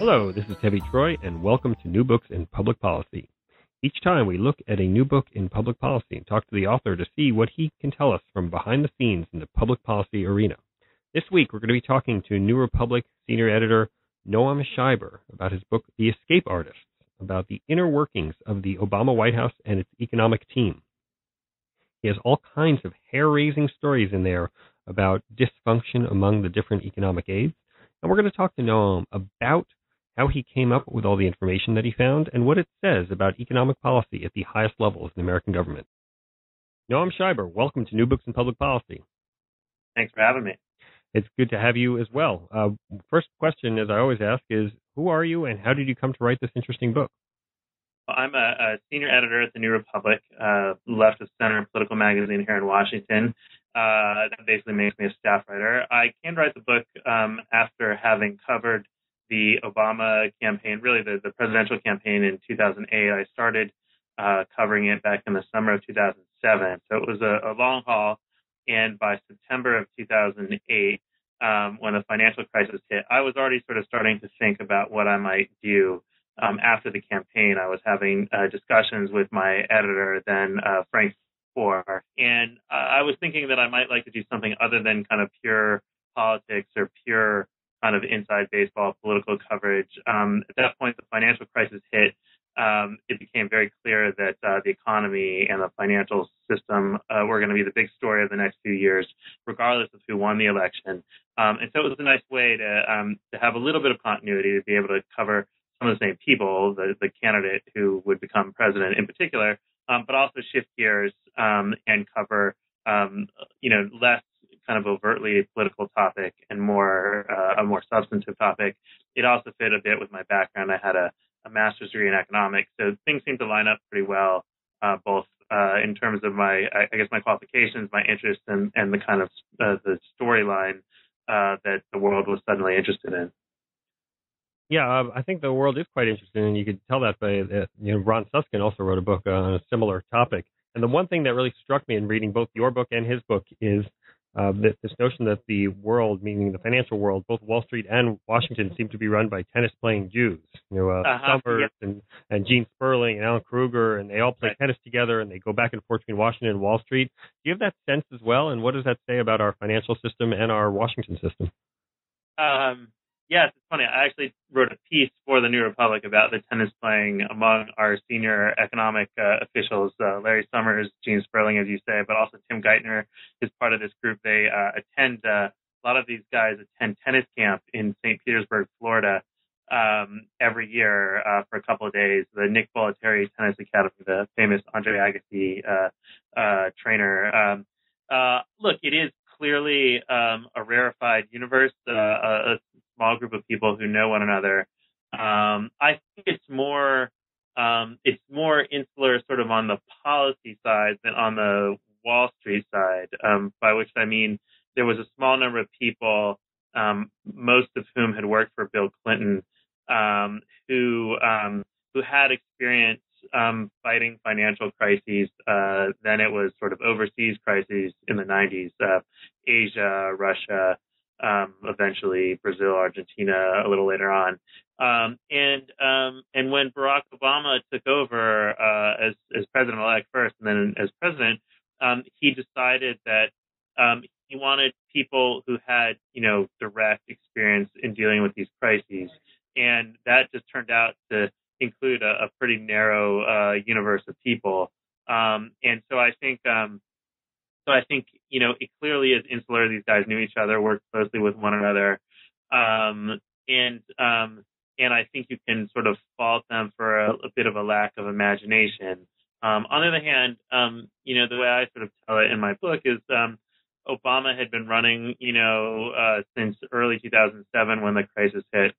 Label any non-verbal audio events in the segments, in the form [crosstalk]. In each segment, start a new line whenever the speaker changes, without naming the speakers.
Hello, this is Tevi Troy, and welcome to New Books in Public Policy. Each time we look at a new book in public policy and talk to the author to see what he can tell us from behind the scenes in the public policy arena. This week we're going to be talking to New Republic senior editor Noam Scheiber about his book The Escape Artists, about the inner workings of the Obama White House and its economic team. He has all kinds of hair-raising stories in there about dysfunction among the different economic aides, and we're going to talk to Noam about how he came up with all the information that he found, and what it says about economic policy at the highest levels in the American government. Noam Scheiber, welcome to New Books in Public Policy.
Thanks for having me.
It's good to have you as well. Uh, first question, as I always ask, is who are you and how did you come to write this interesting book?
Well, I'm a, a, senior editor at the New Republic, uh, left of center political magazine here in Washington. Uh, that basically makes me a staff writer. I came to write the book um, after having covered the Obama campaign, really the, the presidential campaign in 2008. I started uh, covering it back in the summer of 2007. So it was a, a long haul. And by September of 2008, um, when the financial crisis hit, I was already sort of starting to think about what I might do um, after the campaign. I was having uh, discussions with my editor, then uh, Frank Foer, and I was thinking that I might like to do something other than kind of pure politics or pure kind of inside baseball political coverage. Um, at that point, the financial crisis hit. Um, it became very clear that uh, the economy and the financial system uh, were going to be the big story of the next few years, regardless of who won the election. Um, and so it was a nice way to um, to have a little bit of continuity to be able to cover some of the same people, the, the candidate who would become president in particular, um, but also shift gears um, and cover you know less kind of overtly political topic and more uh, a more substantive topic. It also fit a bit with my background. I had a, a master's degree in economics, so things seemed to line up pretty well, uh, both uh, in terms of my I guess my qualifications, my interests, and and the kind of uh, the storyline uh, that the world was suddenly interested in.
Yeah, uh, I think the world is quite interesting, and you could tell that by uh, you know Ron Suskind also wrote a book on a similar topic. And the one thing that really struck me in reading both your book and his book is uh, this, this notion that the world, meaning the financial world, both Wall Street and Washington, seem to be run by tennis-playing Jews. You know, uh,
uh-huh,
Summers
yeah.
and and Gene Sperling and Alan Krueger, and they all play
right.
tennis together, and they go back and forth between Washington and Wall Street. Do you have that sense as well? And what does that say about our financial system and our Washington system?
Um, yes, it's funny. I actually wrote a piece for the New Republic about the tennis playing among our senior economic uh, officials, uh, Larry Summers, Gene Sperling, as you say, but also Tim Geithner is part of this group. They uh, attend, uh, a lot of these guys attend tennis camp in St. Petersburg, Florida, um, every year uh, for a couple of days. The Nick Bollettieri Tennis Academy, the famous Andre Agassi uh, trainer. Um, look, it is clearly um, a rarefied universe, small group of people who know one another. Um, I think it's more um, it's more insular, sort of on the policy side than on the Wall Street side. Um, by which I mean there was a small number of people, um, most of whom had worked for Bill Clinton, um, who um, who had experience fighting financial crises. Uh, then it was sort of overseas crises in the 90s, uh, Asia, Russia, um, eventually Brazil, Argentina, a little later on. Um, and um, and when Barack Obama took over uh, as as president elect first, and then as president, um, he decided that um, he wanted people who had you know direct experience in dealing with these crises, and that just turned out to include a, a pretty narrow uh, universe of people. Um, and so I think um, so I think, you know, it clearly is insular. These guys knew each other, worked closely with one another. Um, and, um, and I think you can sort of fault them for a, a bit of a lack of imagination. Um, on the other hand, um, you know, the way I sort of tell it in my book is, um, Obama had been running, you know, uh, since early 2007 when the crisis hit.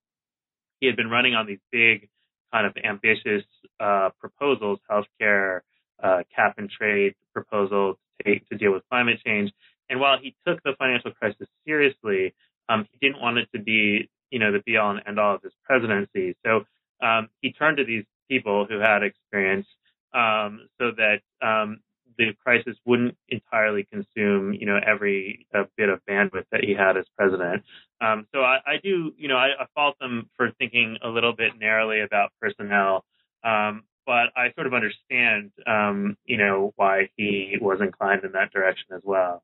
He had been running on these big, kind of ambitious uh, proposals, healthcare, uh, cap and trade proposals to, to deal with climate change. And while he took the financial crisis seriously, um, he didn't want it to be, you know, the be all and end all of his presidency. So um, he turned to these people who had experience um, so that um, the crisis wouldn't entirely consume, you know, every uh, bit of bandwidth that he had as president. Um, so I, I, do, you know, I, I, fault them for thinking a little bit narrowly about personnel. Um, but I sort of understand, um, you know, why he was inclined in that direction as well.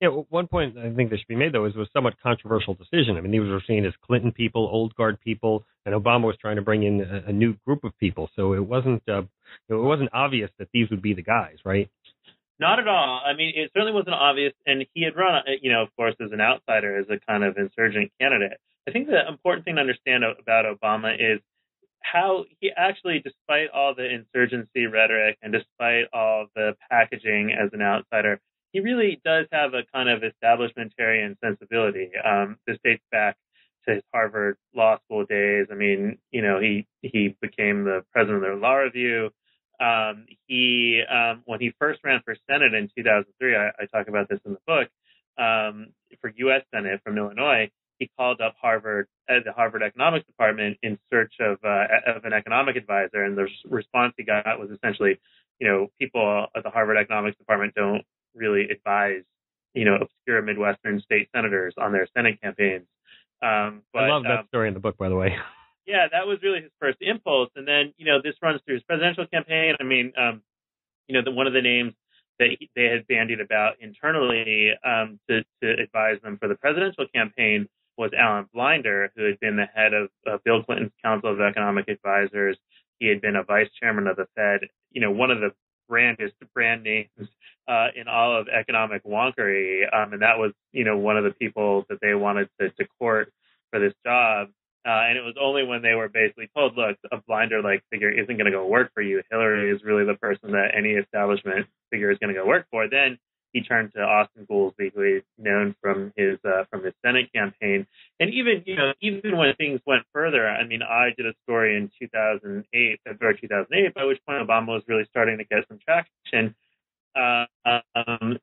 Yeah, one point I think that should be made though is it was a somewhat controversial decision. I mean, these were seen as Clinton people, old guard people, and Obama was trying to bring in a, a new group of people. So it wasn't uh, it wasn't obvious that these would be the guys, right?
Not at all. I mean, it certainly wasn't obvious, and he had run, you know, of course, as an outsider, as a kind of insurgent candidate. I think the important thing to understand about Obama is how he actually, despite all the insurgency rhetoric and despite all the packaging as an outsider, he really does have a kind of establishmentarian sensibility. Um, this dates back to his Harvard Law School days. I mean, you know, he he became the president of the Law Review. Um, he um, when he first ran for Senate in 2003, I, I talk about this in the book um, for U.S. Senate from Illinois he called up Harvard, uh, the Harvard Economics Department, in search of uh, of an economic advisor, and the response he got was essentially, you know, people at the Harvard Economics Department don't really advise, you know, obscure Midwestern state senators on their Senate campaigns. Um, but,
I love that
um,
story in the book, by the way. [laughs]
yeah, that was really his first impulse, and then you know this runs through his presidential campaign. I mean, um, you know, the, one of the names that they had bandied about internally um, to, to advise them for the presidential campaign was Alan Blinder, who had been the head of Bill Clinton's Council of Economic Advisors. He had been a vice chairman of the Fed. You know, one of the brandest brand names uh, in all of economic wonkery, um, and that was you know one of the people that they wanted to, to court for this job. Uh, and it was only when they were basically told, look, a Blinder like figure isn't going to go work for you. Hillary is really the person that any establishment figure is going to go work for. Then he turned to Austan Goolsbee, who known from his uh, from his Senate campaign. And even you know even when things went further, I mean, I did a story in 2008, February 2008, by which point Obama was really starting to get some traction. Um,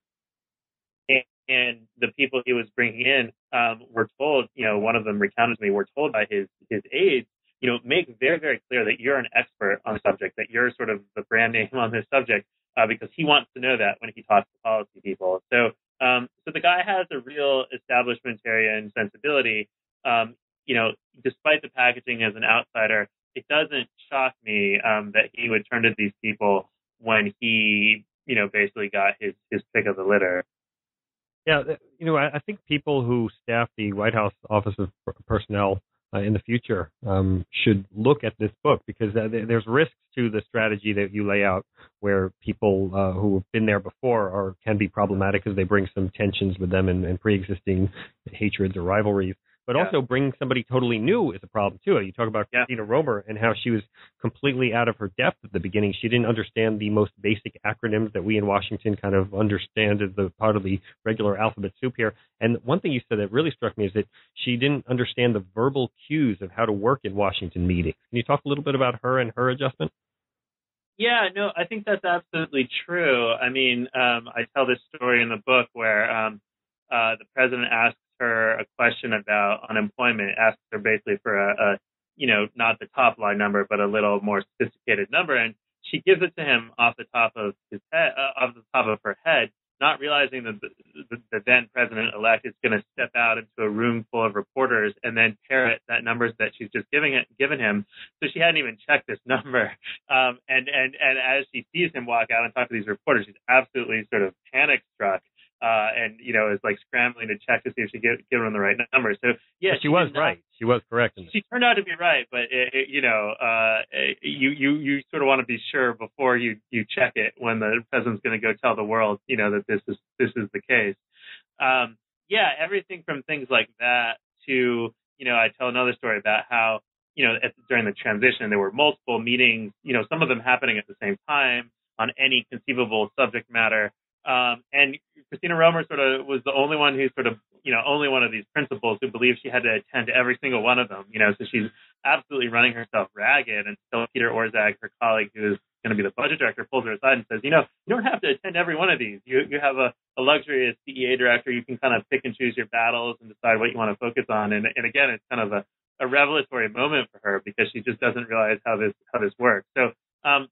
and, and the people he was bringing in um, were told, you know, one of them recounted to me, were told by his his aides, you know, make very very clear that you're an expert on the subject, that you're sort of the brand name on this subject uh, because he wants to know that when he talks to policy people. So, um, so the guy has a real establishmentarian sensibility. Um, you know, despite the packaging as an outsider, it doesn't shock me um, that he would turn to these people when he, you know, basically got his his pick of the litter.
Yeah, you know, I, I think people who staff the White House Office of Personnel uh, in the future um, should look at this book because uh, there's risks to the strategy that you lay out where people uh, who have been there before are can be problematic because they bring some tensions with them and, and pre-existing hatreds or rivalries but yeah. also bringing somebody totally new is a problem too. You talk about yeah. Christina Romer and how she was completely out of her depth at the beginning. She didn't understand the most basic acronyms that we in Washington kind of understand as the part of the regular alphabet soup here. And one thing you said that really struck me is that she didn't understand the verbal cues of how to work in Washington meetings. Can you talk a little bit about her and her adjustment?
Yeah, no, I think that's absolutely true. I mean, um, I tell this story in the book where um, uh, the president asks her a question about unemployment, asks her basically for a, a you know, not the top line number, but a little more sophisticated number. And she gives it to him off the top of his head, uh, off the top of her head, not realizing that the, the, the then president elect is going to step out into a room full of reporters and then parrot that numbers that she's just giving it, given him. So she hadn't even checked this number. [laughs] Um, and, and, and as she sees him walk out and talk to these reporters, she's absolutely sort of panic struck uh, and you know is like scrambling to check to see if she get given them the right number. So yeah,
she, she was right. She was correct.
she turned out to be right, but it, it, you know, uh, you you you sort of want to be sure before you you check it when the president's going to go tell the world, you know, that this is this is the case. Um, yeah, everything from things like that to you know, I tell another story about how you know at, during the transition there were multiple meetings, you know, some of them happening at the same time on any conceivable subject matter. Um, and Christina Romer sort of was the only one who sort of, you know, only one of these principals who believed she had to attend to every single one of them, you know, so she's absolutely running herself ragged until Peter Orszag, her colleague who is going to be the budget director, pulls her aside and says, you know, you don't have to attend every one of these. You, you have a, a luxury as CEA director. You can kind of pick and choose your battles and decide what you want to focus on. And, and again, it's kind of a, a revelatory moment for her because she just doesn't realize how this, how this works. So, um,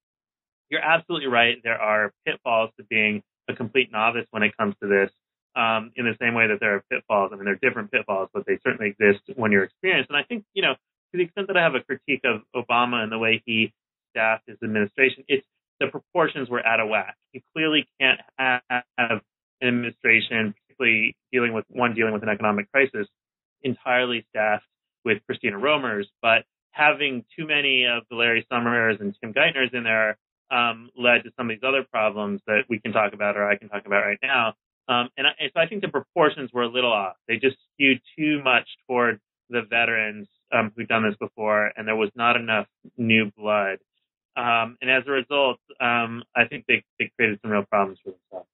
you're absolutely right. There are pitfalls to being a complete novice when it comes to this. Um, in the same way that there are pitfalls. I mean, there are different pitfalls, but they certainly exist when you're experienced. And I think, you know, to the extent that I have a critique of Obama and the way he staffed his administration, it's the proportions were out of whack. You clearly can't have an administration, particularly dealing with one dealing with an economic crisis, entirely staffed with Christina Romers, but having too many of the Larry Summers and Tim Geithners in there um, led to some of these other problems that we can talk about or I can talk about right now. Um, and, I, and so I think the proportions were a little off. They just skewed too much toward the veterans um, who'd done this before, and there was not enough new blood. Um, and as a result, um, I think they, they created some real problems for themselves.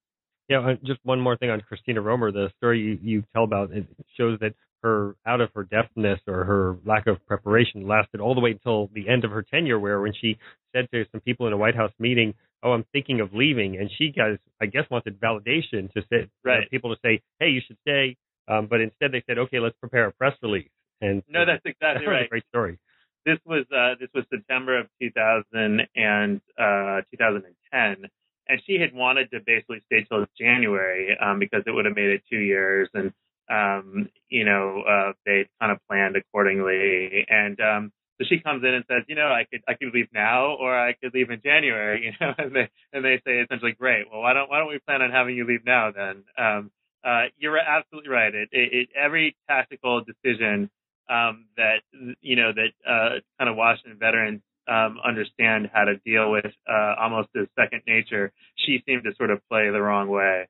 Yeah, uh, just one more thing on Christina Romer. The story you, you tell about it shows that her out of her deafness or her lack of preparation lasted all the way until the end of her tenure, where when she said to some people in a White House meeting, "Oh, I'm thinking of leaving," and she guys, I guess, wanted validation to say
right.
people to say, "Hey, you should stay," um, but instead they said, "Okay, let's prepare a press release." And
no, that's [laughs] exactly
that
right.
great story.
This was uh, this was September of 2000 and uh, 2010 and she had wanted to basically stay till January um, because it would have made it two years, and um, you know uh, they kind of planned accordingly. And um, so she comes in and says, you know, I could I could leave now or I could leave in January, [laughs] you know, and they and they say essentially, great. Well, why don't why don't we plan on having you leave now then? Um, uh, you're absolutely right. It, it, it every tactical decision um, that you know that uh, kind of Washington veterans um, understand how to deal with uh, almost as second nature, she seemed to sort of play the wrong way.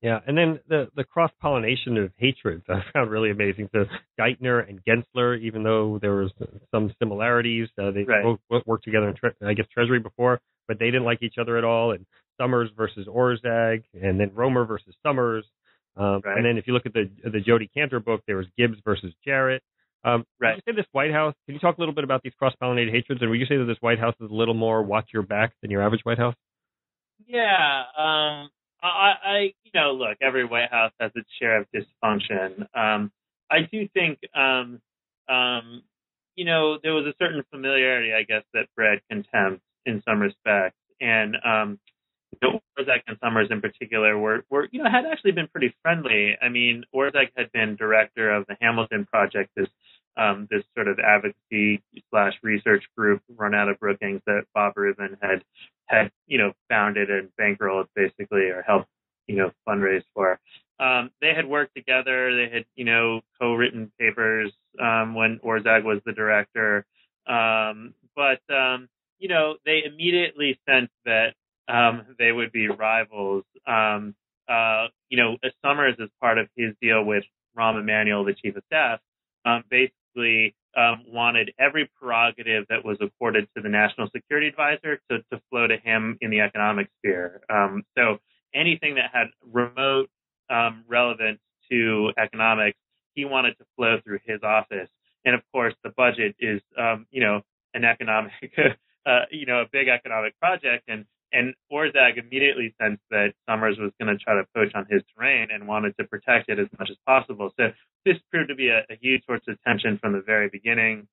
Yeah, and then the the cross pollination of hatreds [laughs] I found really amazing. So Geithner and Gensler, even though there was some similarities, uh, they
right.
both worked together in tre- I guess Treasury before, but they didn't like each other at all. And Summers versus Orszag, and then Romer versus Summers. Um,
right.
And then if you look at the the Jodi Kantor book, there was Gibbs versus Jarrett. Um,
right.
Would you say this White House? Can you talk a little bit about these cross-pollinated hatreds, and would you say that this White House is a little more watch your back than your average White House?
Yeah, um, I, I, you know, look, every White House has its share of dysfunction. Um, I do think, um, um, you know, there was a certain familiarity, I guess, that bred contempt in some respects, and um, you know, Orszag and Summers in particular were, were, you know, had actually been pretty friendly. I mean, Orszag had been director of the Hamilton Project, this um, this sort of advocacy slash research group run out of Brookings that Bob Rubin had had you know founded and bankrolled basically or helped you know fundraise for. Um, they had worked together. They had you know co-written papers um, when Orszag was the director, um, but um, you know they immediately sensed that um, they would be rivals. Uh, you know, Summers, as part of his deal with Rahm Emanuel, the chief of staff, um, basically um, wanted every prerogative that was accorded to the national security advisor to, to flow to him in the economic sphere. Um, so anything that had remote um, relevance to economics, he wanted to flow through his office. And of course, the budget is, um, you know, an economic, [laughs] uh, you know, a big economic project, and and Orszag immediately sensed that Summers was going to try to poach on his terrain and wanted to protect it as much as possible. So this proved to be a, a huge source of tension from the very beginning.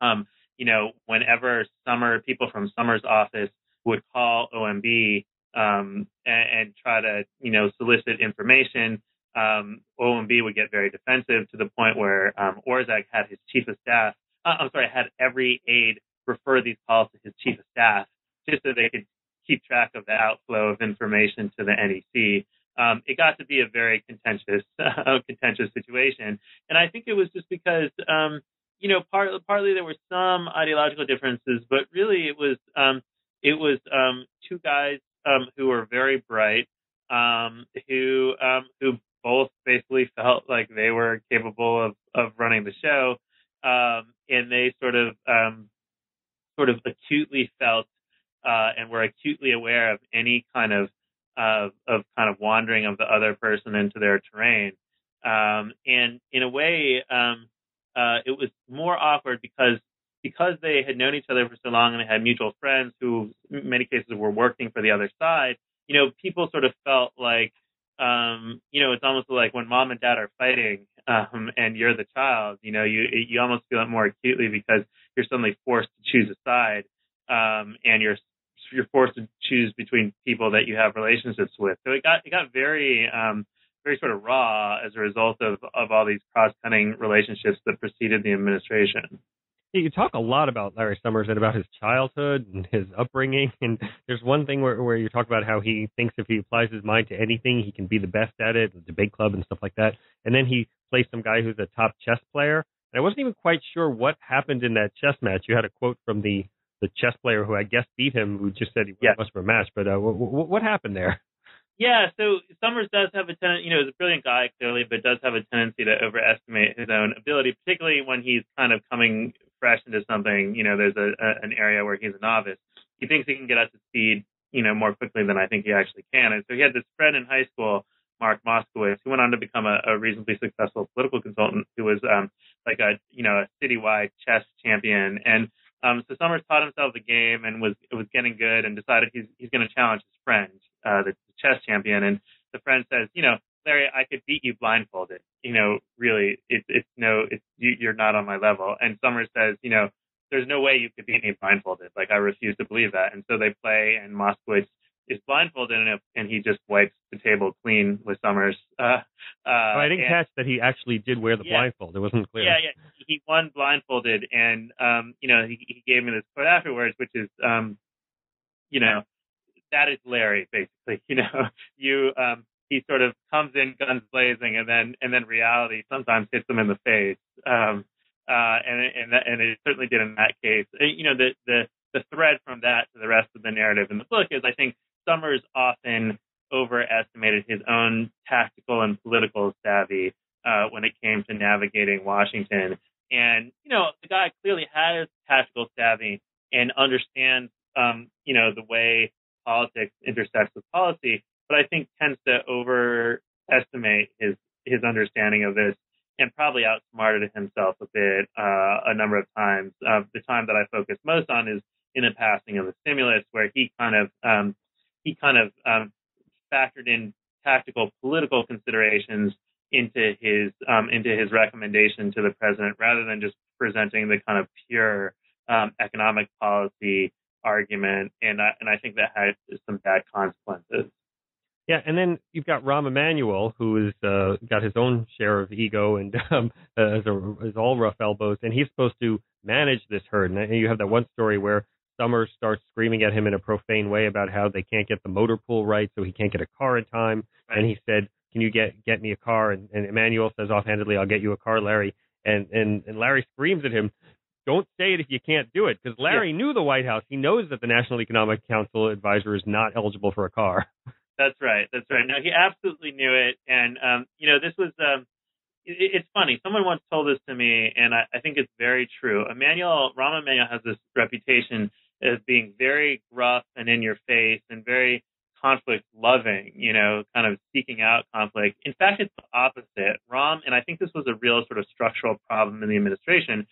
Um, you know, whenever Summer people from Summers' office would call OMB um, and, and, try to, you know, solicit information, um, OMB would get very defensive to the point where um, Orszag had his chief of staff, uh, I'm sorry, had every aide refer these calls to his chief of staff just so they could keep track of the outflow of information to the NEC. Um, it got to be a very contentious, [laughs] uh, contentious situation, and I think it was just because, um, you know, part, partly there were some ideological differences, but really it was, um, it was um, two guys um, who were very bright, um, who, who both basically felt like they were capable of, of running the show, and they sort of, sort of acutely felt uh, and we're acutely aware of any kind of uh, of kind of wandering of the other person into their terrain. Um, and in a way, um, uh, it was more awkward because because they had known each other for so long and they had mutual friends who, in many cases, were working for the other side. You know, people sort of felt like, um, you know, it's almost like when mom and dad are fighting, [laughs] um, and you're the child. You know, you you almost feel it more acutely because you're suddenly forced to choose a side, um, and you're you're forced to choose between people that you have relationships with. So it got it got very um, very sort of raw as a result of of all these cross cutting relationships that preceded the administration.
You talk a lot about Larry Summers and about his childhood and his upbringing. And there's one thing where where you talk about how he thinks if he applies his mind to anything, he can be the best at it, the debate club and stuff like that. And then he plays some guy who's a top chess player. And I wasn't even quite sure what happened in that chess match. You had a quote from the the chess player who I guess beat him, who just said he
yes.
much of a match. But uh, what, what, what happened there?
Yeah, so Summers does have a tendency, you know, he's a brilliant guy clearly, but does have a tendency to overestimate his own ability, particularly when he's kind of coming fresh into something. You know, there's a, a an area where he's a novice. He thinks he can get up to speed, you know, more quickly than I think he actually can. And so he had this friend in high school, Mark Moskowitz, who went on to become a, a reasonably successful political consultant, who was um, like a, you know, a citywide chess champion. And um, so Summers taught himself the game and was was getting good, and decided he's he's going to challenge his friend, uh, the chess champion. And the friend says, you know, Larry, I could beat you blindfolded. You know, really, it's it's no, it's you, you're not on my level. And Summers says, you know, there's no way you could beat me blindfolded. Like I refuse to believe that. And so they play, and Moskowitz is blindfolded, and, and he just wipes the table clean with Summers. Uh, uh,
oh, I didn't
and,
catch that he actually did wear the
yeah,
blindfold. It wasn't clear.
Yeah, yeah, he won blindfolded, and um, you know, he, he gave me this quote afterwards, which is, um, you know, that is Larry, basically. [laughs] You know, you um, he sort of comes in guns blazing, and then and then reality sometimes hits him in the face. Um, uh, and and that, and it certainly did in that case. You know, the the the thread from that to the rest of the narrative in the book is, I think, Summers often overestimated his own tactical and political savvy uh, when it came to navigating Washington. And you know, the guy clearly has tactical savvy and understands, um, you know, the way politics intersects with policy, but I think tends to overestimate his his understanding of this and probably outsmarted himself a bit uh, a number of times. Uh, the time that I focus most on is in the passing of the stimulus, where he kind of um, he kind of um, factored in tactical political considerations into his um, into his recommendation to the president, rather than just presenting the kind of pure um, economic policy argument, and I, and I think that had some bad consequences.
Yeah, and then you've got Rahm Emanuel, who has uh, got his own share of ego and [laughs] um, is, all rough elbows, and he's supposed to manage this herd. And you have that one story where Summers starts screaming at him in a profane way about how they can't get the motor pool right, so he can't get a car in time. And he said, "Can you get get me a car?" And, and Emanuel says offhandedly, "I'll get you a car, Larry." And and and Larry screams at him, don't say it if you can't do it because Larry yeah. knew the White House. He knows that the National Economic Council advisor is not eligible for a car. [laughs]
That's right. That's right. No, he absolutely knew it. And, um, you know, this was, um, it, it's funny. Someone once told this to me, and I, I think it's very true. Emanuel, Rahm Emanuel has this reputation as being very gruff and in your face and very conflict loving, you know, kind of seeking out conflict. In fact, it's the opposite. Rahm, and I think this was a real sort of structural problem in the administration,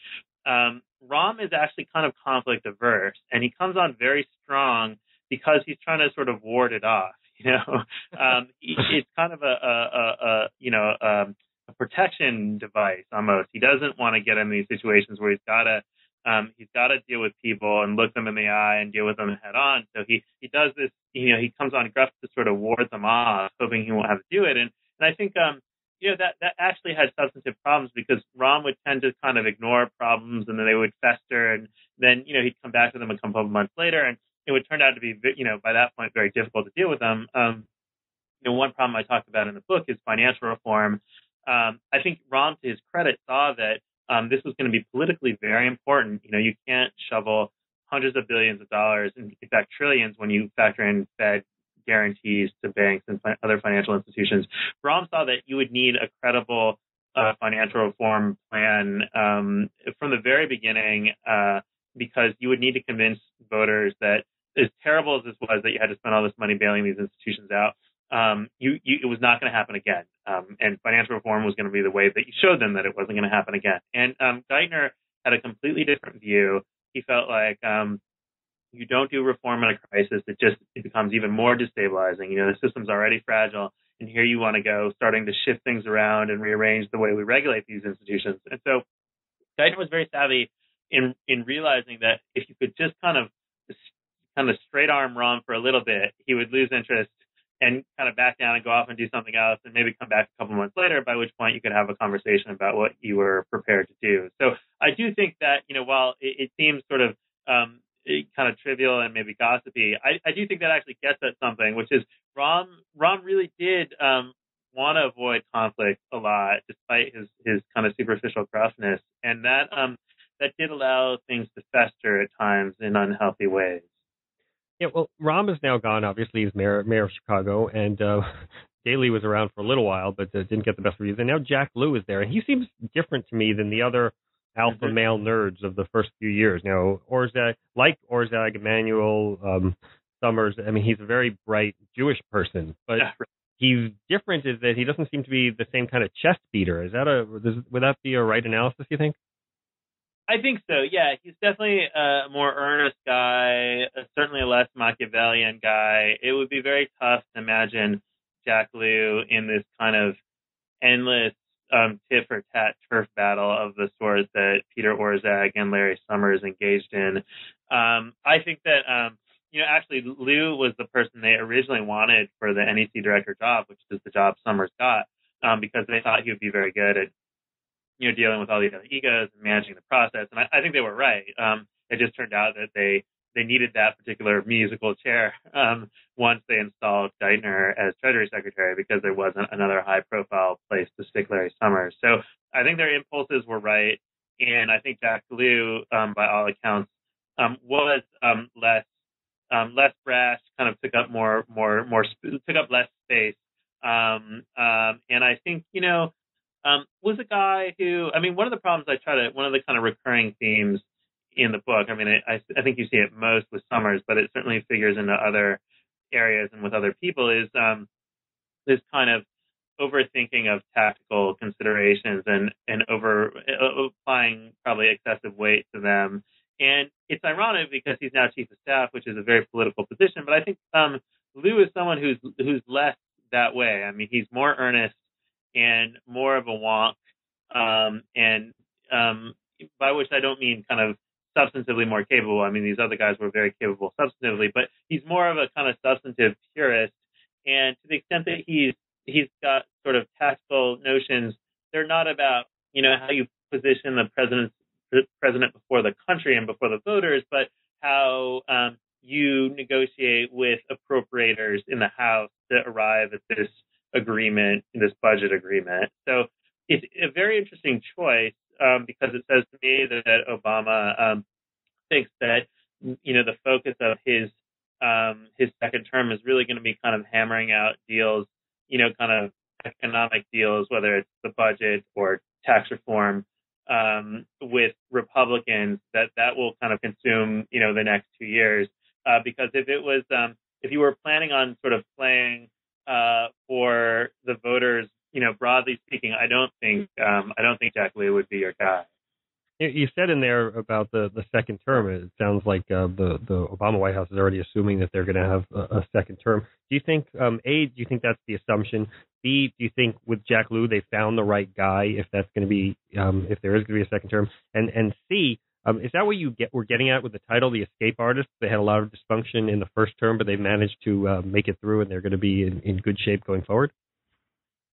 um, Rahm is actually kind of conflict averse, and he comes on very strong because he's trying to sort of ward it off. [laughs] You know, um, it's kind of a, a, a, a you know um, a protection device almost. He doesn't want to get in these situations where he's got to um, he's got to deal with people and look them in the eye and deal with them head on. So he he does this. You know, he comes on gruff to sort of ward them off, hoping he won't have to do it. And and I think um, you know, that, that actually had substantive problems because Rahm would tend to kind of ignore problems and then they would fester and then, you know, he'd come back to them a couple of months later and it would turn out to be, you know, by that point, very difficult to deal with them. Um, you know, one problem I talked about in the book is financial reform. Um, I think Rahm, to his credit, saw that um, this was going to be politically very important. You know, you can't shovel hundreds of billions of dollars, in fact, trillions when you factor in Fed guarantees to banks and other financial institutions. Rahm saw that you would need a credible uh, financial reform plan um, from the very beginning uh, because you would need to convince voters that as terrible as this was that you had to spend all this money bailing these institutions out, um, you, you, it was not going to happen again. Um, and financial reform was going to be the way that you showed them that it wasn't going to happen again. And um, Geithner had a completely different view. He felt like um, you don't do reform in a crisis, it just it becomes even more destabilizing. You know, the system's already fragile, and here you want to go starting to shift things around and rearrange the way we regulate these institutions. And so, Geithner was very savvy in in realizing that if you could just kind of kind of straight arm Rahm for a little bit, he would lose interest and kind of back down and go off and do something else and maybe come back a couple months later, by which point you could have a conversation about what you were prepared to do. So I do think that, you know, while it, it seems sort of um, kind of trivial and maybe gossipy, I, I do think that actually gets at something, which is Rahm, Rahm really did um, want to avoid conflict a lot, despite his, his kind of superficial gruffness. And that, um, that did allow things to fester at times in unhealthy ways.
Yeah, well, Rahm is now gone. Obviously, he's mayor mayor of Chicago, and uh, [laughs] Daley was around for a little while, but uh, didn't get the best reviews. And now Jack Lew is there, and he seems different to me than the other alpha mm-hmm. male nerds of the first few years. Now, Orszag, like Orszag, Emanuel um, Summers. I mean, he's a very bright Jewish person, but yeah. he's different. Is that he doesn't seem to be the same kind of chest beater? Is that a would that be a right analysis? You think?
I think so. Yeah, he's definitely a more earnest guy, certainly a less Machiavellian guy. It would be very tough to imagine Jack Lew in this kind of endless um, tit for tat turf battle of the sort that Peter Orszag and Larry Summers engaged in. Um, I think that um, you know actually Lew was the person they originally wanted for the NEC director job, which is the job Summers got, um, because they thought he would be very good at you know, dealing with all these other egos and managing the process. And I, I think they were right. Um, it just turned out that they they needed that particular musical chair [laughs] um, once they installed Geithner as Treasury Secretary because there wasn't another high profile place to stick Larry Summers. So I think their impulses were right, and I think Jack Lew, um, by all accounts, um, was um, less um, less brash, kind of took up more more more took up less space. Um, um, and I think you know um, was a guy who, I mean, one of the problems I try to, one of the kind of recurring themes in the book, I mean, I, I think you see it most with Summers, but it certainly figures into other areas and with other people is um, this kind of overthinking of tactical considerations and, and over uh, applying probably excessive weight to them. And it's ironic because he's now chief of staff, which is a very political position. But I think um, Lew is someone who's who's less that way. I mean, he's more earnest and more of a wonk, um, and um, by which I don't mean kind of substantively more capable. I mean these other guys were very capable substantively, but he's more of a kind of substantive purist. And to the extent that he's he's got sort of tactical notions, they're not about you know how you position the president president before the country and before the voters, but how um, you negotiate with appropriators in the House to arrive at this agreement, this budget agreement. So it's a very interesting choice um, because it says to me that Obama um, thinks that you know the focus of his um, his second term is really going to be kind of hammering out deals, you know, kind of economic deals, whether it's the budget or tax reform, um, with Republicans. That that will kind of consume you know the next two years. Uh, because if it was um, if you were planning on sort of playing uh, for the voters, you know, broadly speaking, I don't think um, I don't think Jack Lew would be your guy.
You said in there about the, the second term. It sounds like uh, the the Obama White House is already assuming that they're going to have a, a, second term. Do you think um, a? Do you think that's the assumption? B? Do you think with Jack Lew they found the right guy? If that's going to be um, if there is going to be a second term, and and C? Um, is that what you get? We're getting at with the title, "The Escape Artist." They had a lot of dysfunction in the first term, but they managed to uh, make it through, and they're going to be in, in good shape going forward.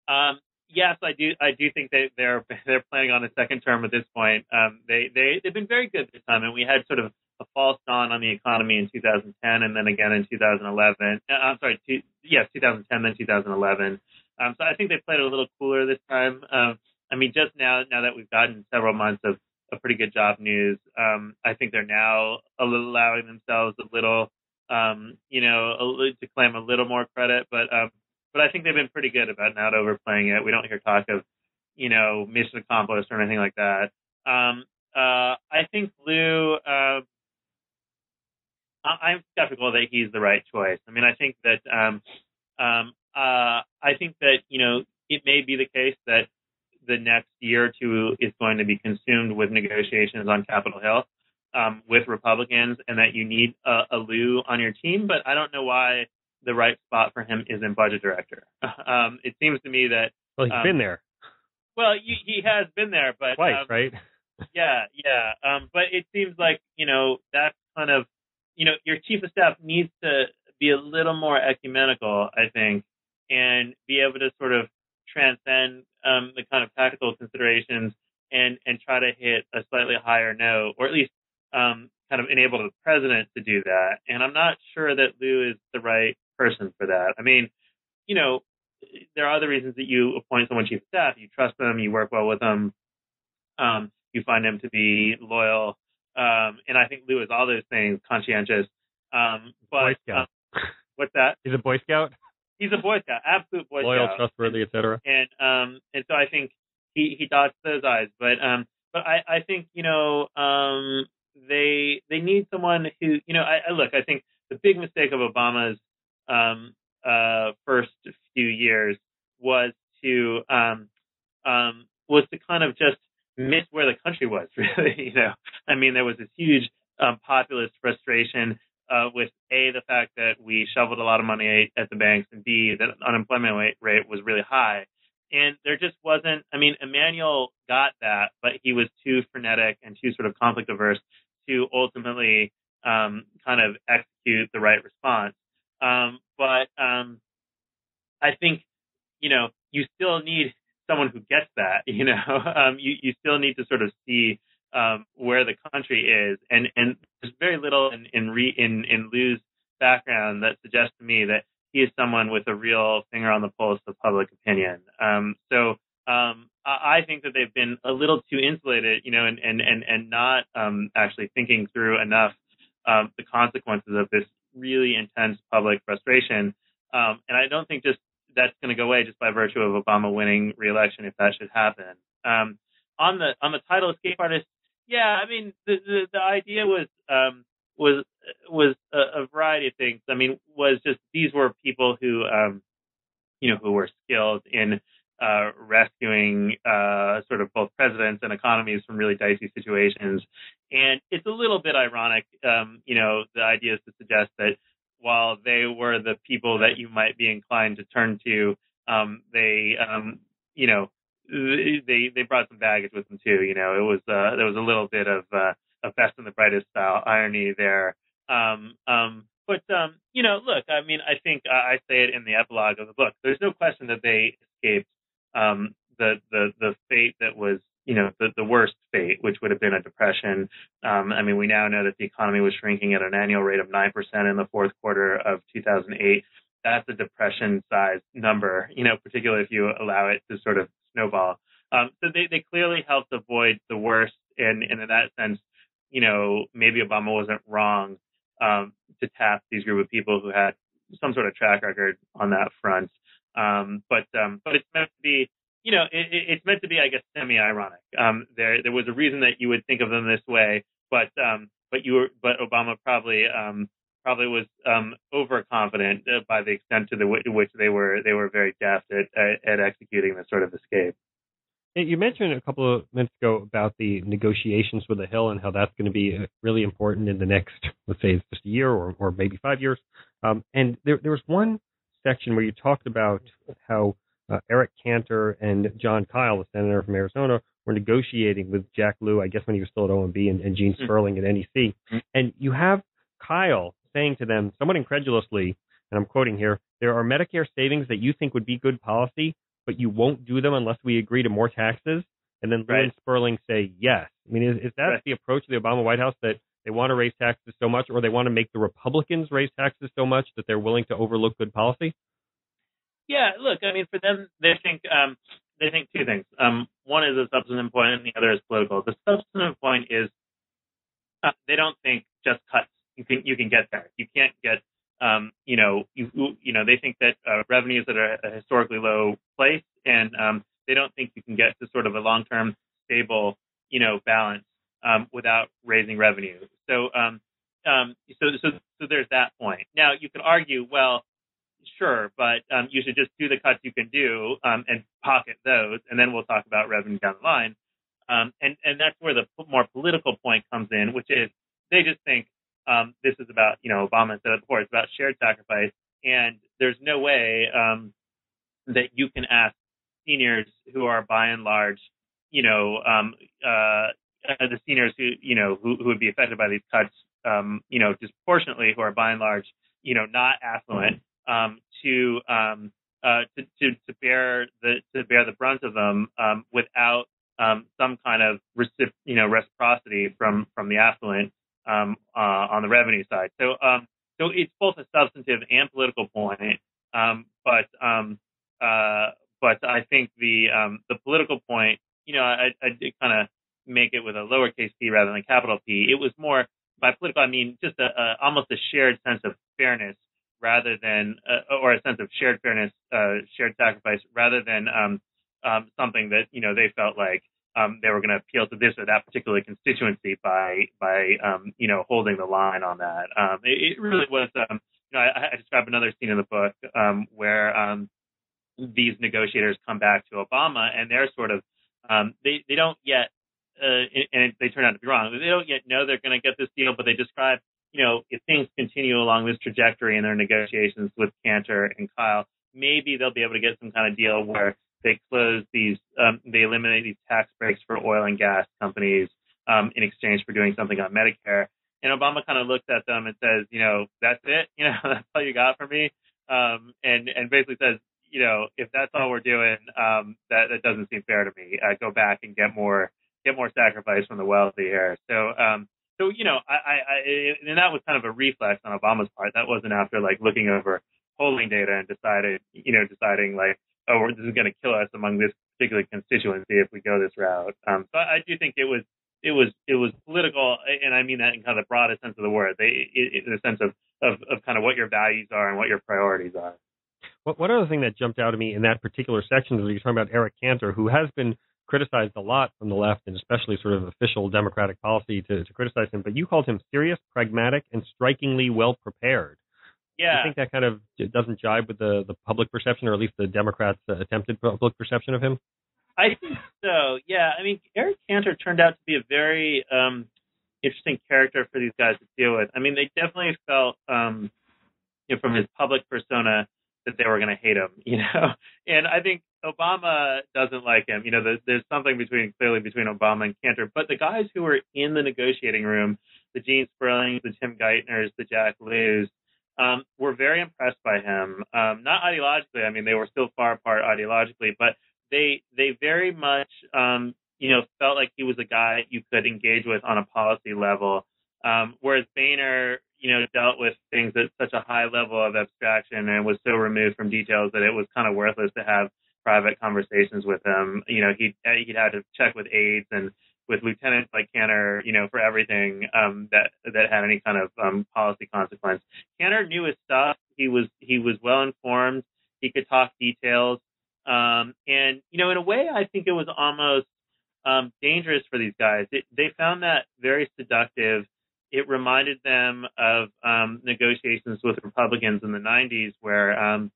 Um, yes, I do. I do think they, they're [laughs] they're planning on a second term at this point. Um, they they they've been very good this time, and we had sort of a false dawn on the economy in 2010, and then again in 2011. Uh, I'm sorry, two, yes, 2010, then 2011. Um, so I think they played a little cooler this time. Um, I mean, just now now that we've gotten several months of a pretty good job news. Um, I think they're now allowing themselves a little, um, you know, a, to claim a little more credit, but um, but I think they've been pretty good about not overplaying it. We don't hear talk of, you know, mission accomplished or anything like that. Um, uh, I think Lew. Uh, I'm skeptical that he's the right choice. I mean, I think that um, um, uh, I think that you know it may be the case that the next year or two is going to be consumed with negotiations on Capitol Hill um, with Republicans, and that you need a, a Lew on your team. But I don't know why the right spot for him isn't budget director. [laughs] Um, it seems to me that
well, he's
um,
been there.
Well, he, he has been there, but
twice,
um,
right? [laughs]
yeah, yeah. Um, but it seems like you know that's kind of you know, your chief of staff needs to be a little more ecumenical, I think, and be able to sort of transcend um, the kind of tactical considerations and and try to hit a slightly higher note, or at least um, kind of enable the president to do that. And I'm not sure that Lew is the right person for that. I mean, you know, there are other reasons that you appoint someone chief of staff. You trust them, you work well with them, um, you find them to be loyal, um, and I think Lew is all those things, conscientious. Um, but
Boy Scout.
uh, what's that?
He's a Boy Scout,
He's a Boy Scout, absolute Boy
loyal,
Scout.
trustworthy, etc.
and um and so I think he he dots those eyes. But um but I I think you know um they they need someone who you know I, I look I think the big mistake of Obama's um uh first few years was to um um was to kind of just miss where the country was [laughs] really you know I mean there was this huge um populist frustration the fact that we shoveled a lot of money at the banks, and b that unemployment rate, rate was really high. And there just wasn't. I mean, Emanuel got that, but he was too frenetic and too sort of conflict averse to ultimately um, kind of execute the right response. Um, but um, I think you know you still need someone who gets that. [laughs] You know, um, you you still need to sort of see um, where the country is, and and there's very little in in re, in, in Lew's background that suggests to me that he is someone with a real finger on the pulse of public opinion. Um, so um, I think that they've been a little too insulated, you know, and and and and not um, actually thinking through enough um, the consequences of this really intense public frustration. Um, and I don't think just that's going to go away just by virtue of Obama winning re-election if that should happen. Um, on the on the title escape artist, yeah, I mean the the, the idea was was was a, a variety of things. I mean, was just these were people who um, you know who were skilled in uh, rescuing uh, sort of both presidents and economies from really dicey situations. And it's a little bit ironic, um, you know, the idea is to suggest that while they were the people that you might be inclined to turn to, um, they, um, you know, they they brought some baggage with them too. You know, it was uh, there was a little bit of uh, a best and the brightest style irony there. Um, um, but um, you know, look, I mean, I think I say it in the epilogue of the book. There's no question that they escaped um, the the the fate that was you know the the worst fate, which would have been a depression. Um, I mean, we now know that the economy was shrinking at an annual rate of nine percent in the fourth quarter of 2008. That's a depression-sized number, you know, particularly if you allow it to sort of snowball. Um, so they they clearly helped avoid the worst, and, and in that sense, you know, maybe Obama wasn't wrong um, to tap these group of people who had some sort of track record on that front. Um, but um, but it's meant to be, you know, it, it's meant to be, I guess, semi-ironic. Um, there there was a reason that you would think of them this way, but um, but you were, but Obama probably um, probably was um, overconfident uh, by the extent to the w- which they were they were very deft at, at, at executing this sort of escape.
You mentioned a couple of minutes ago about the negotiations with the Hill and how that's going to be uh, really important in the next, let's say, it's just a year or, or maybe five years. Um, and there, there was one section where you talked about how uh, Eric Cantor and Jon Kyl, the senator from Arizona, were negotiating with Jack Lew, I guess when he was still at OMB, and, and Gene
Mm.
Sperling at NEC.
Mm.
And you have Kyl saying to them, somewhat incredulously, and I'm quoting here, there are Medicare savings that you think would be good policy, but you won't do them unless we agree to more taxes. And then
Right.
and Sperling say yes. I mean, is, is that
Right.
the approach of the Obama White House that they want to raise taxes so much, or they want to make the Republicans raise taxes so much that they're willing to overlook good policy?
Yeah, look, I mean, for them, they think um, they think two things. Um, one is a substantive point, and the other is political. The substantive point is uh, they don't think just cuts you can you can get there. You can't get um, you know you you know they think that uh, revenues that at a historically low place, and um, they don't think you can get to sort of a long term stable you know balance um, without raising revenue. So um, um, so so so there's that point. Now you can argue, well, sure, but um, you should just do the cuts you can do um, and pocket those, and then we'll talk about revenue down the line. Um, and and that's where the more political point comes in, which is they just think um, this is about you know Obama said it before it's about shared sacrifice, and there's no way um, that you can ask seniors who are by and large you know um, uh, the seniors who you know who, who would be affected by these cuts um, you know, disproportionately, who are by and large, you know, not affluent, um, to, um, uh, to, to, to bear the, to bear the brunt of them, um, without, um, some kind of recip- you know, reciprocity from, from the affluent, um, uh, on the revenue side. So, um, so it's both a substantive and political point. Um, but, um, uh, but I think the, um, the political point, you know, I, I did kind of make it with a lowercase p rather than a capital P. It was more by political, I mean just a, a almost a shared sense of fairness rather than, uh, or a sense of shared fairness, uh, shared sacrifice rather than um, something that you know they felt like um, they were going to appeal to this or that particular constituency by by um, you know holding the line on that. Um, it, it really was. Um, you know, I, I describe another scene in the book um, where um, these negotiators come back to Obama and they're sort of um, they they don't yet uh, and they turn out to be wrong. They don't yet know they're going to get this deal, but they describe, you know, if things continue along this trajectory in their negotiations with Cantor and Kyl, maybe they'll be able to get some kind of deal where they close these, um, they eliminate these tax breaks for oil and gas companies um, in exchange for doing something on Medicare. And Obama kind of looks at them and says, you know, that's it, [laughs] you know, that's all you got for me, um, and and basically says, you know, if that's all we're doing, um, that that doesn't seem fair to me. Uh, go back and get more get more sacrifice from the wealthy here. So, um, so you know, I, I, I, and that was kind of a reflex on Obama's part. That wasn't after like looking over polling data and decided, you know, deciding like, oh, this is going to kill us among this particular constituency if we go this route. Um, so I, do think it was, it was, it was political, and I mean that in kind of the broadest sense of the word. They, in the sense of, of, of kind of what your values are and what your priorities are.
Well, one other thing that jumped out at me in that particular section is you're talking about Eric Cantor, who has been criticized a lot from the left and especially sort of official Democratic policy to, to criticize him, but you called him serious, pragmatic, and strikingly well prepared.
Yeah.
Do you think that kind of doesn't jibe with the, the public perception, or at least the Democrats' uh, attempted public perception of him?
I think so. Yeah. I mean, Eric Cantor turned out to be a very um, interesting character for these guys to deal with. I mean, they definitely felt, um, you know, from his public persona that they were going to hate him, [laughs] you know. And I think Obama doesn't like him. You know, there's, there's something between clearly between Obama and Cantor. But the guys who were in the negotiating room, the Gene Sperlings, the Tim Geithners, the Jack Lews, um, were very impressed by him. Um, not ideologically. I mean, they were still far apart ideologically, but they they very much um, you know felt like he was a guy you could engage with on a policy level. Um, whereas Boehner, you know, dealt with things at such a high level of abstraction and was so removed from details that it was kind of worthless to have private conversations with him. You know, he he'd had to check with aides and with lieutenants like Cantor, you know, for everything um, that that had any kind of um, policy consequence. Cantor knew his stuff. He was he was well informed. He could talk details, um, and you know, in a way, I think it was almost um, dangerous for these guys. It, they found that very seductive. It reminded them of um, negotiations with Republicans in the 90s, where um,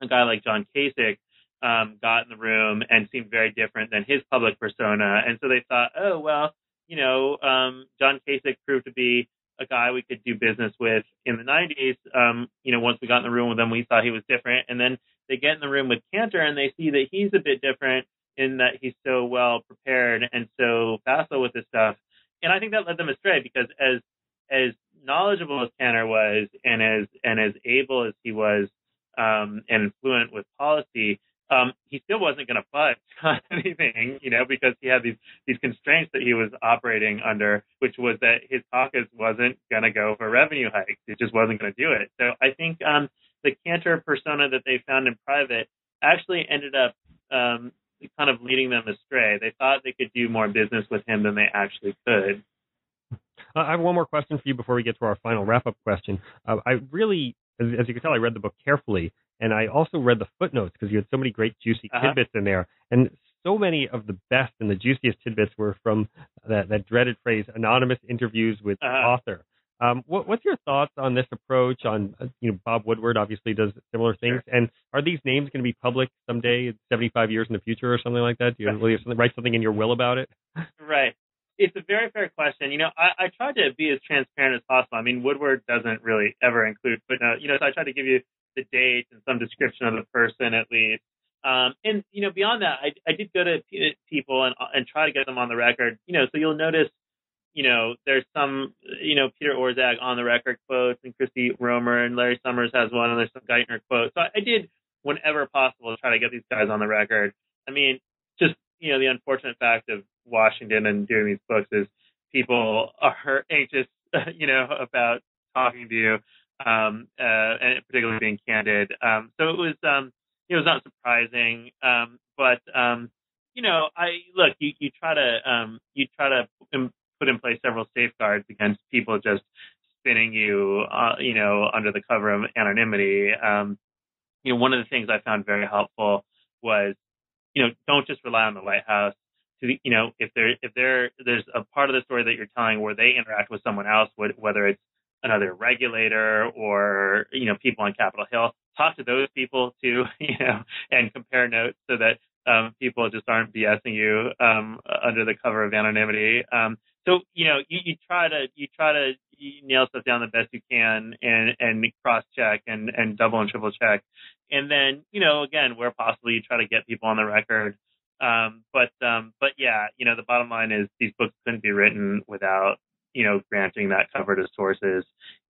a guy like John Kasich um, got in the room and seemed very different than his public persona. And so they thought, oh, well, you know, um, John Kasich proved to be a guy we could do business with in the 90s. Um, you know, once we got in the room with him, we thought he was different. And then they get in the room with Cantor and they see that he's a bit different in that he's so well prepared and so facile with this stuff. And I think that led them astray because as as knowledgeable as Cantor was and as and as able as he was um, and fluent with policy, um, he still wasn't going to budge [laughs] on anything, you know, because he had these these constraints that he was operating under, which was that his caucus wasn't going to go for revenue hikes. It just wasn't going to do it. So I think um, the Cantor persona that they found in private actually ended up um, kind of leading them astray. They thought they could do more business with him than they actually could.
Uh, I have one more question for you before we get to our final wrap up question. Uh, I really, as, as you can tell, I read the book carefully and I also read the footnotes because you had so many great juicy uh-huh. tidbits in there. And so many of the best and the juiciest tidbits were from that, that dreaded phrase, anonymous interviews with uh-huh. author. Um, what, what's your thoughts on this approach? On uh, you know, Bob Woodward obviously does similar things, sure. and are these names going to be public someday, 75 years in the future, or something like that? Do you, write something in your will about it? [laughs]
Right. It's a very fair question. You know, I, I tried to be as transparent as possible. I mean, Woodward doesn't really ever include footnotes. You know, so I tried to give you the date and some description of the person at least. Um, and you know, beyond that, I, I did go to people and and try to get them on the record. You know, so you'll notice, you know, there's some, you know, Peter Orszag on the record quotes and Christy Romer and Larry Summers has one and there's some Geithner quotes. So I, I did whenever possible try to get these guys on the record. I mean, just, you know, the unfortunate fact of Washington and doing these books is people are anxious, [laughs] you know, about talking to you, um, uh, and particularly being candid. Um, so it was, um, it was not surprising. Um, but, um, you know, I look, you, you try to, um, you try to put in place several safeguards against people just spinning you, uh, you know, under the cover of anonymity. Um, you know, one of the things I found very helpful was, you know, don't just rely on the White House. To you know, if there if there there's a part of the story that you're telling where they interact with someone else, whether it's another regulator or you know people on Capitol Hill, talk to those people too, [laughs] you know, and compare notes so that um, people just aren't BSing you um, under the cover of anonymity. Um, so you know, you, you try to you try to nail stuff down the best you can and and cross check and and double and triple check, and then you know again where possible you try to get people on the record. Um, but um, but yeah, you know the bottom line is these books couldn't be written without you know granting that cover to sources,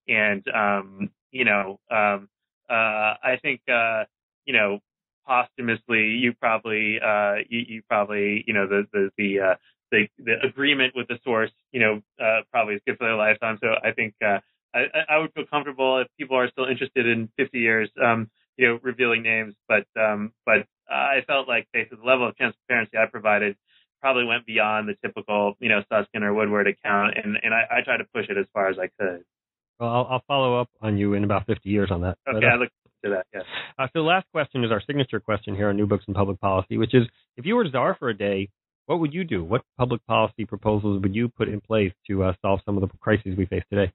and um, you know um, uh, I think uh, you know posthumously you probably uh, you, you probably you know the the the uh, the, the agreement with the source, you know, uh, probably is good for their lifetime. So I think uh, I, I would feel comfortable if people are still interested in 50 years, um, you know, revealing names. But um, but I felt like based on the level of transparency I provided, probably went beyond the typical, you know, Suskind or Woodward account, and and I, I tried to push it as far as I could.
Well, I'll, I'll follow up on you in about 50 years on that.
Okay, but, uh, I look to that. Yes.
Uh, so, the last question is our signature question here on New Books in Public Policy, which is: If you were czar for a day, what would you do? What public policy proposals would you put in place to uh, solve some of the crises we face today?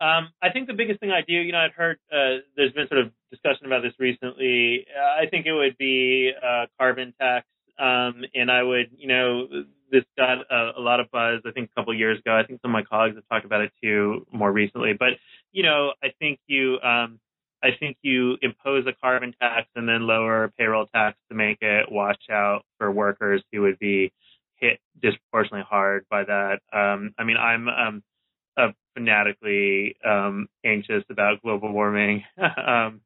Um, I think the biggest thing I do, you know, I've heard uh, there's been sort of discussion about this recently. Uh, I think it would be uh, carbon tax, um, and I would, you know, this got a, a, lot of buzz. I think a couple years ago. I think some of my colleagues have talked about it too more recently. But you know, I think you, um, I think you impose a carbon tax and then lower payroll tax to make it wash out for workers who would be hit disproportionately hard by that. Um, I mean, I'm um, fanatically um, anxious about global warming, [laughs] um,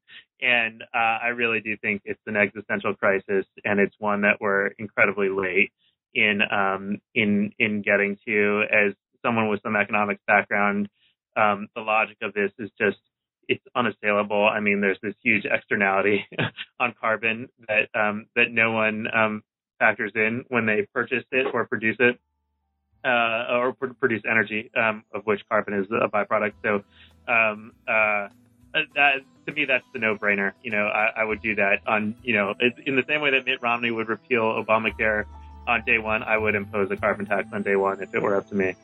and uh, I really do think it's an existential crisis, and it's one that we're incredibly late in um, in in getting to. As someone with some economics background, um, the logic of this is just it's unassailable. I mean, there's this huge externality [laughs] on carbon that um, that no one um, factors in when they purchase it or produce it, uh, or pr- produce energy, um, of which carbon is a byproduct. So, um, uh, Uh, that to me, that's the no-brainer. You know, I, I would do that on, you know, in the same way that Mitt Romney would repeal Obamacare on day one, I would impose a carbon tax on day one if it were up to me.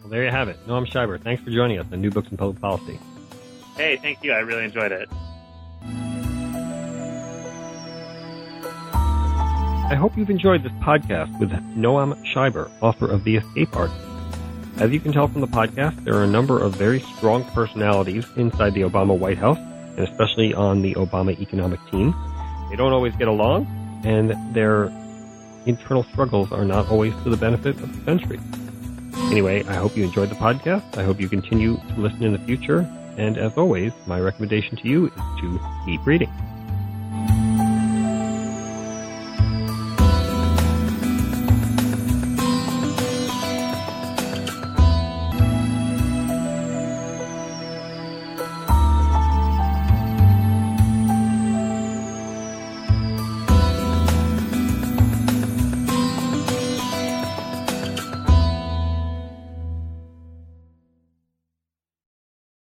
Well, there you have it. Noam Scheiber, thanks for joining us on New Books in Public Policy.
Hey, thank you. I really enjoyed it.
I hope you've enjoyed this podcast with Noam Scheiber, author of The Escape Artist. As you can tell from the podcast, there are a number of very strong personalities inside the Obama White House, and especially on the Obama economic team. They don't always get along, and their internal struggles are not always to the benefit of the country. Anyway, I hope you enjoyed the podcast. I hope you continue to listen in the future. And as always, my recommendation to you is to keep reading.